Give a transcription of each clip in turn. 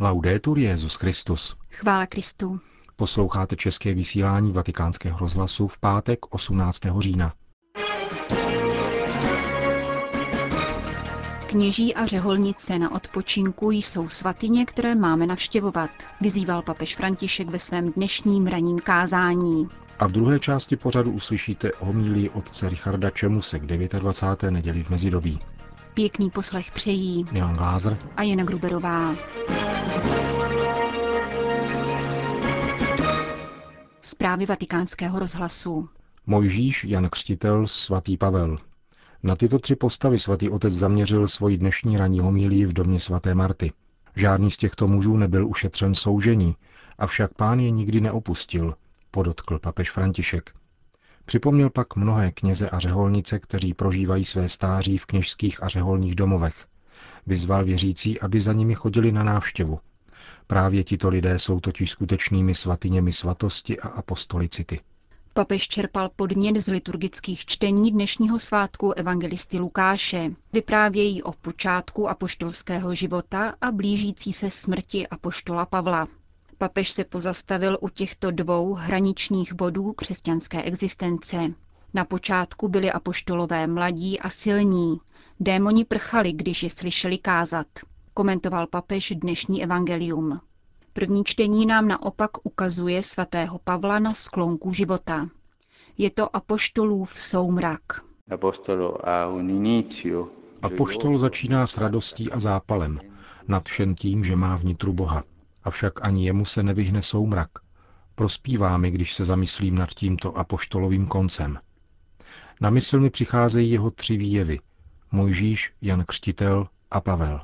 Laudetur Jezus Christus. Chvála Kristu. Posloucháte české vysílání Vatikánského rozhlasu v pátek 18. října. Kněží a řeholnice na odpočinku jsou svatyně, které máme navštěvovat, vyzýval papež František ve svém dnešním ranním kázání. A v druhé části pořadu uslyšíte homílii otce Richarda Čemuse k 29. neděli v mezidobí. Pěkný poslech přejí Milan Glázer a Jana Gruberová. Zprávy vatikánského rozhlasu. Mojžíš, Jan Křtitel, svatý Pavel. Na tyto tři postavy svatý otec zaměřil svoji dnešní ranní homílii v domě svaté Marty. Žádný z těchto mužů nebyl ušetřen soužení, avšak pán je nikdy neopustil, podotkl papež František. Připomněl pak mnohé kněze a řeholnice, kteří prožívají své stáří v kněžských a řeholních domovech. Vyzval věřící, aby za nimi chodili na návštěvu. Právě tito lidé jsou totiž skutečnými svatyněmi svatosti a apostolicity. Papež čerpal podnět z liturgických čtení dnešního svátku evangelisty Lukáše. Vyprávějí o počátku apoštolského života a blížící se smrti apoštola Pavla. Papež se pozastavil u těchto dvou hraničních bodů křesťanské existence. Na počátku byli apoštolové mladí a silní. Démoni prchali, když je slyšeli kázat. Komentoval papež dnešní evangelium. První čtení nám naopak ukazuje svatého Pavla na sklonku života. Je to apoštolův soumrak. Apoštol začíná s radostí a zápalem, nadšen tím, že má vnitru Boha. Avšak ani jemu se nevyhne soumrak. Prospívá mi, když se zamyslím nad tímto apoštolovým koncem. Na mysl mi přicházejí jeho tři výjevy. Mojžíš, Jan Křtitel a Pavel.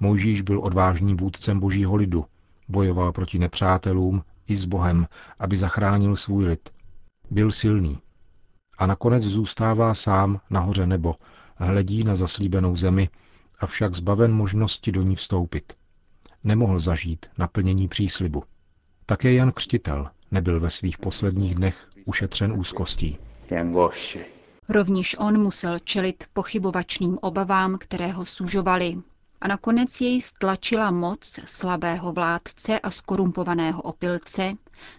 Mojžíš byl odvážným vůdcem božího lidu, bojoval proti nepřátelům i s Bohem, aby zachránil svůj lid. Byl silný. A nakonec zůstává sám nahoře nebo, hledí na zaslíbenou zemi, avšak zbaven možnosti do ní vstoupit nemohl zažít naplnění příslibu. Také Jan Křtitel nebyl ve svých posledních dnech ušetřen úzkostí. Rovněž on musel čelit pochybovačným obavám, které ho sužovaly. A nakonec jej stlačila moc slabého vládce a skorumpovaného opilce,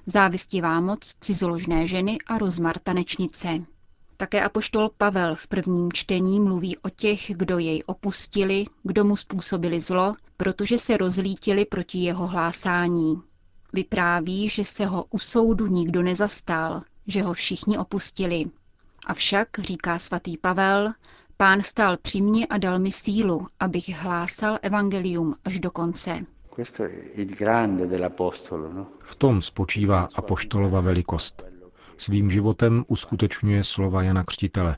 závistivá moc cizoložné ženy a rozmar tanečnice. Také apoštol Pavel v prvním čtení mluví o těch, kdo jej opustili, kdo mu způsobili zlo, protože se rozlítili proti jeho hlásání. Vypráví, že se ho u soudu nikdo nezastal, že ho všichni opustili. Avšak, říká svatý Pavel, pán stál při mně a dal mi sílu, abych hlásal evangelium až do konce. No? V tom spočívá apoštolova velikost. Svým životem uskutečňuje slova Jana Křtitele.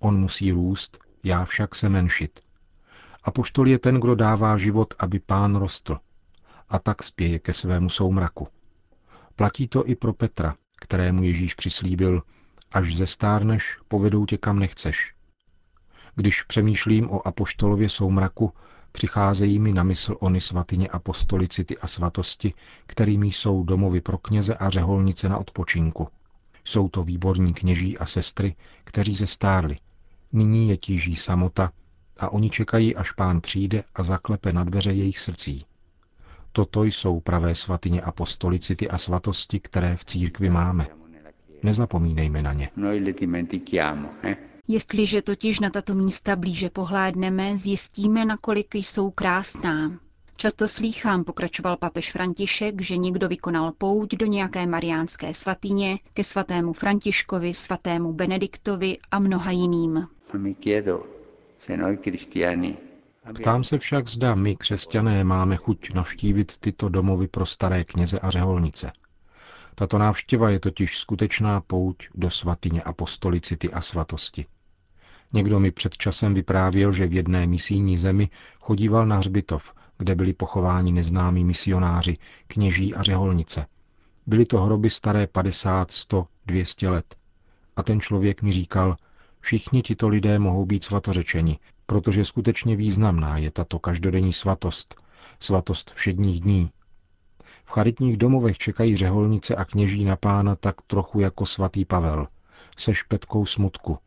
On musí růst, já však se menšit. Apoštol je ten, kdo dává život, aby pán rostl. A tak spěje ke svému soumraku. Platí to i pro Petra, kterému Ježíš přislíbil, až ze stárneš, povedou tě kam nechceš. Když přemýšlím o apoštolově soumraku, přicházejí mi na mysl ony svatyně apostolicity a svatosti, kterými jsou domovy pro kněze a řeholnice na odpočinku – jsou to výborní kněží a sestry, kteří se stárli. Nyní je tíží samota a oni čekají, až pán přijde a zaklepe na dveře jejich srdcí. Toto jsou pravé svatyně apostolicity a svatosti, které v církvi máme. Nezapomínejme na ně. Eh? Jestliže totiž na tato místa blíže pohlédneme, zjistíme, nakolik jsou krásná. Často slýchám, pokračoval papež František, že někdo vykonal pouť do nějaké mariánské svatyně, ke svatému Františkovi, svatému Benediktovi a mnoha jiným. Ptám se však, zda my, křesťané, máme chuť navštívit tyto domovy pro staré kněze a řeholnice. Tato návštěva je totiž skutečná pouť do svatyně apostolicity a svatosti. Někdo mi před časem vyprávěl, že v jedné misijní zemi chodíval na hřbitov kde byli pochováni neznámí misionáři, kněží a řeholnice. Byly to hroby staré 50, 100, 200 let. A ten člověk mi říkal, všichni tito lidé mohou být svatořečeni, protože skutečně významná je tato každodenní svatost, svatost všedních dní. V charitních domovech čekají řeholnice a kněží na pána tak trochu jako svatý Pavel, se špetkou smutku.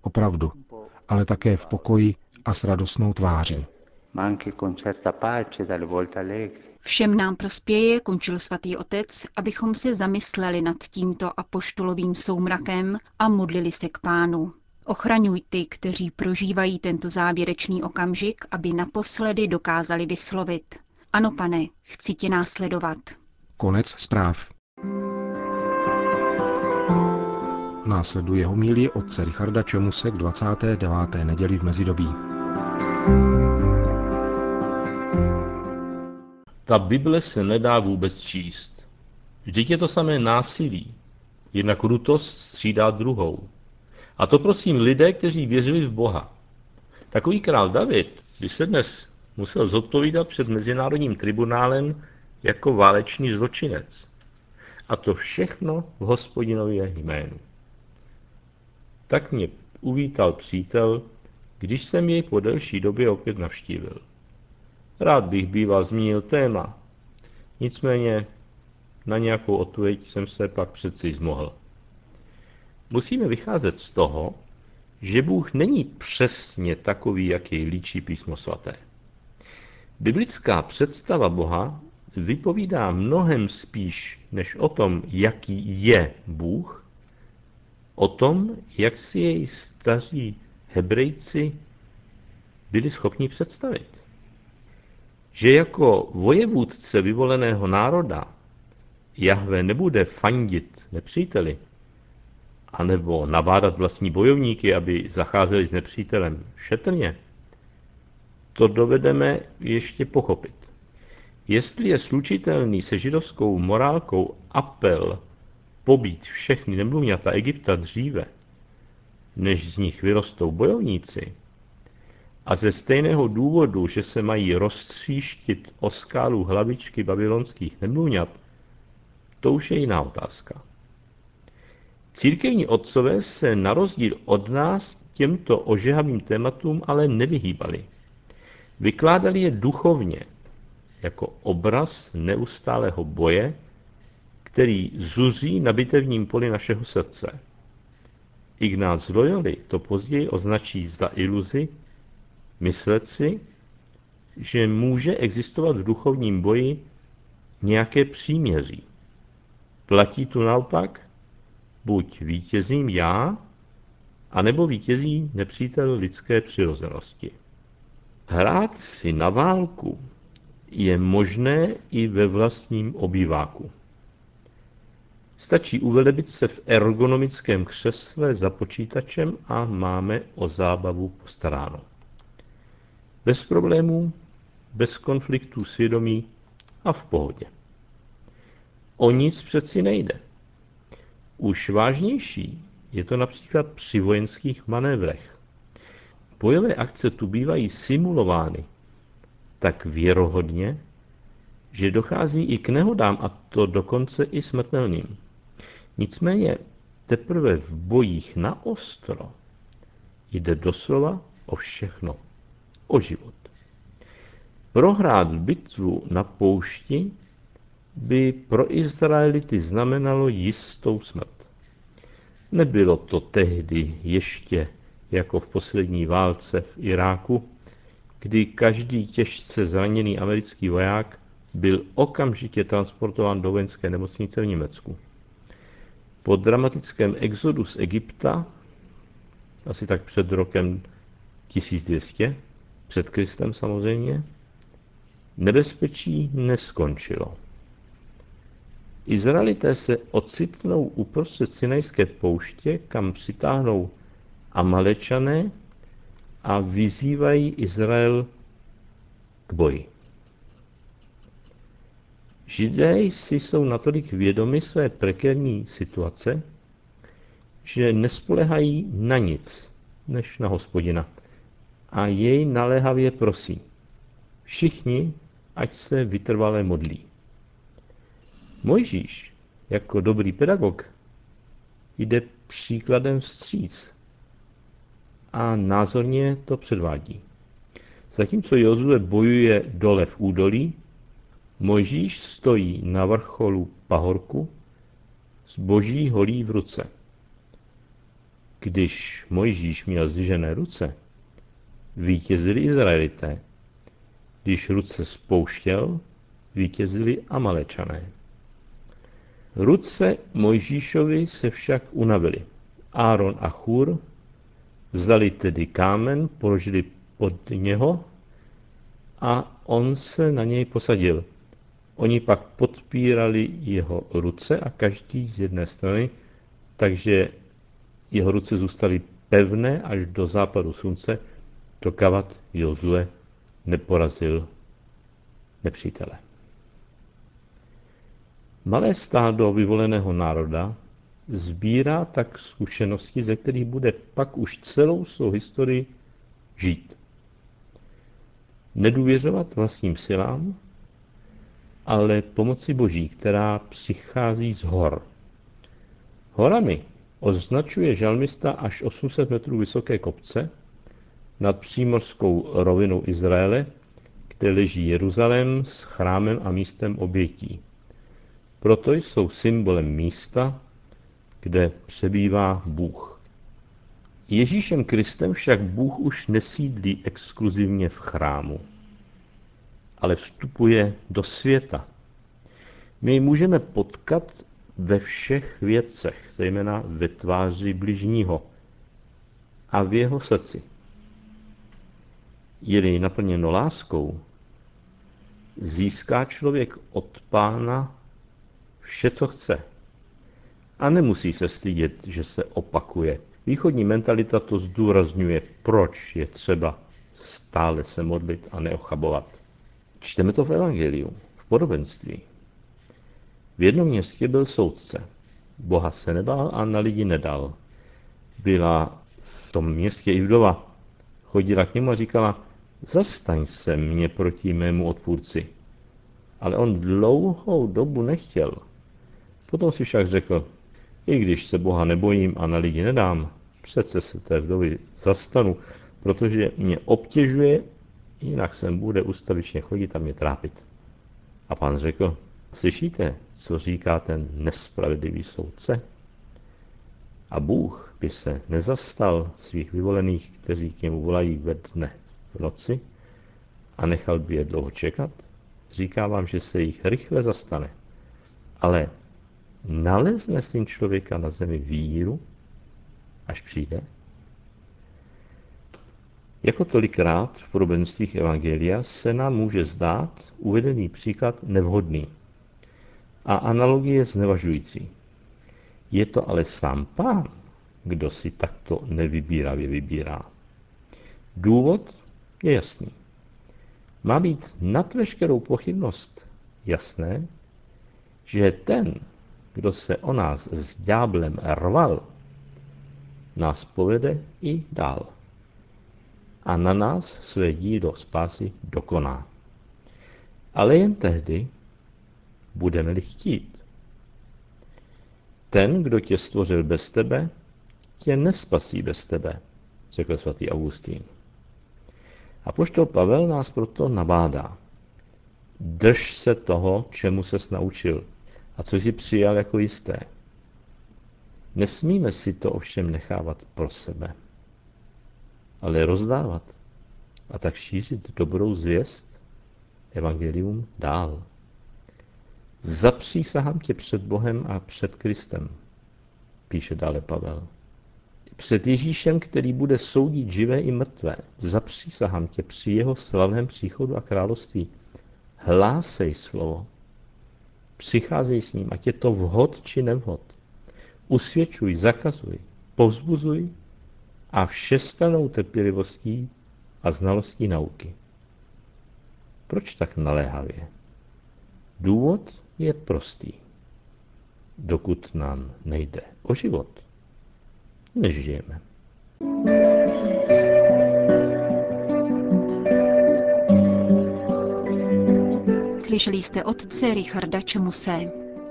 Opravdu, ale také v pokoji a s radostnou tváří. Všem nám prospěje, končil svatý otec, abychom se zamysleli nad tímto apoštolovým soumrakem a modlili se k pánu. Ochraňuj ty, kteří prožívají tento závěrečný okamžik, aby naposledy dokázali vyslovit. Ano, pane, chci tě následovat. Konec zpráv. Následuje homílie otce Richarda Čemuse k 29. neděli v mezidobí. Ta Bible se nedá vůbec číst. Vždyť je to samé násilí. Jedna krutost střídá druhou. A to prosím lidé, kteří věřili v Boha. Takový král David by se dnes musel zodpovídat před Mezinárodním tribunálem jako válečný zločinec. A to všechno v hospodinově jménu. Tak mě uvítal přítel, když jsem jej po delší době opět navštívil. Rád bych býval zmínil téma, nicméně na nějakou odpověď jsem se pak přeci zmohl. Musíme vycházet z toho, že Bůh není přesně takový, jak jej líčí písmo svaté. Biblická představa Boha vypovídá mnohem spíš než o tom, jaký je Bůh, o tom, jak si jej staří Hebrejci byli schopni představit. Že jako vojevůdce vyvoleného národa Jahve nebude fandit nepříteli, anebo nabádat vlastní bojovníky, aby zacházeli s nepřítelem šetrně, to dovedeme ještě pochopit. Jestli je slučitelný se židovskou morálkou apel pobít všechny nemluvňata Egypta dříve, než z nich vyrostou bojovníci, a ze stejného důvodu, že se mají roztříštit o skálu hlavičky babylonských nemluvňat, to už je jiná otázka. Církevní otcové se na rozdíl od nás těmto ožehavým tématům ale nevyhýbali. Vykládali je duchovně, jako obraz neustálého boje, který zuří na bitevním poli našeho srdce. Ignác Loyoli to později označí za iluzi, myslet si, že může existovat v duchovním boji nějaké příměří. Platí tu naopak, buď vítězím já, anebo vítězí nepřítel lidské přirozenosti. Hrát si na válku je možné i ve vlastním obýváku. Stačí uvelebit se v ergonomickém křesle za počítačem a máme o zábavu postaráno. Bez problémů, bez konfliktů svědomí a v pohodě. O nic přeci nejde. Už vážnější je to například při vojenských manévrech. Bojové akce tu bývají simulovány tak věrohodně, že dochází i k nehodám, a to dokonce i smrtelným. Nicméně teprve v bojích na ostro jde doslova o všechno, o život. Prohrát bitvu na poušti by pro Izraelity znamenalo jistou smrt. Nebylo to tehdy ještě jako v poslední válce v Iráku, kdy každý těžce zraněný americký voják byl okamžitě transportován do vojenské nemocnice v Německu. Po dramatickém exodu z Egypta, asi tak před rokem 1200, před Kristem samozřejmě, nebezpečí neskončilo. Izraelité se ocitnou uprostřed Sinajské pouště, kam přitáhnou Amalečané a vyzývají Izrael k boji. Židé si jsou natolik vědomi své prekérní situace, že nespolehají na nic, než na hospodina. A jej naléhavě prosí. Všichni, ať se vytrvalé modlí. Mojžíš, jako dobrý pedagog, jde příkladem vstříc a názorně to předvádí. Zatímco Jozue bojuje dole v údolí, Mojžíš stojí na vrcholu pahorku s boží holí v ruce. Když Mojžíš měl zdvižené ruce, vítězili Izraelité. Když ruce spouštěl, vítězili Amalečané. Ruce Mojžíšovi se však unavily. Áron a Chůr vzali tedy kámen, položili pod něho a on se na něj posadil. Oni pak podpírali jeho ruce a každý z jedné strany, takže jeho ruce zůstaly pevné až do západu slunce, dokavat Jozue neporazil nepřítele. Malé stádo vyvoleného národa sbírá tak zkušenosti, ze kterých bude pak už celou svou historii žít. Nedůvěřovat vlastním silám, ale pomoci Boží, která přichází z hor. Horami označuje žalmista až 800 metrů vysoké kopce nad přímořskou rovinou Izraele, kde leží Jeruzalém s chrámem a místem obětí. Proto jsou symbolem místa, kde přebývá Bůh. Ježíšem Kristem však Bůh už nesídlí exkluzivně v chrámu, ale vstupuje do světa. My ji můžeme potkat ve všech věcech, zejména ve tváři bližního a v jeho srdci. Je-li naplněno láskou, získá člověk od pána vše, co chce. A nemusí se stydět, že se opakuje. Východní mentalita to zdůrazňuje, proč je třeba stále se modlit a neochabovat. Čteme to v Evangeliu, v podobenství. V jednom městě byl soudce. Boha se nebál a na lidi nedal. Byla v tom městě i vdova. Chodila k němu a říkala, zastaň se mě proti mému odpůrci. Ale on dlouhou dobu nechtěl. Potom si však řekl, i když se Boha nebojím a na lidi nedám, přece se té vdovy zastanu, protože mě obtěžuje, jinak sem bude ustavičně chodit a mě trápit. A pán řekl, slyšíte, co říká ten nespravedlivý soudce? A Bůh by se nezastal svých vyvolených, kteří k němu volají ve dne v noci a nechal by je dlouho čekat? Říká vám, že se jich rychle zastane. Ale nalezne syn člověka na zemi víru, až přijde? Jako tolikrát v podobenstvích Evangelia se nám může zdát uvedený příklad nevhodný a analogie znevažující. Je to ale sám pán, kdo si takto nevybíravě vybírá. Důvod je jasný. Má být nad veškerou pochybnost jasné, že ten, kdo se o nás s ďáblem rval, nás povede i dál. A na nás své dílo spásy dokoná. Ale jen tehdy budeme-li chtít. Ten, kdo tě stvořil bez tebe, tě nespasí bez tebe, řekl svatý Augustín. A poštol Pavel nás proto nabádá. Drž se toho, čemu ses naučil a co jsi přijal jako jisté. Nesmíme si to ovšem nechávat pro sebe, ale rozdávat a tak šířit dobrou zvěst, evangelium dál. Zapřísahám tě před Bohem a před Kristem, píše dále Pavel. Před Ježíšem, který bude soudit živé i mrtvé, zapřísahám tě při jeho slavném příchodu a království. Hlásej slovo. Přicházej s ním, ať je to vhod či nevhod. Usvědčuj, zakazuj, povzbuzuj a všestanou trpělivostí a znalostí nauky. Proč tak naléhavě? Důvod je prostý. Dokud nám nejde o život, nežijeme. Slyšeli jste otce Richarda Čemuse.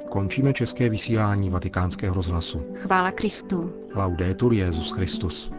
Končíme české vysílání vatikánského rozhlasu. Chvála Kristu. Laudetur Jezus Christus.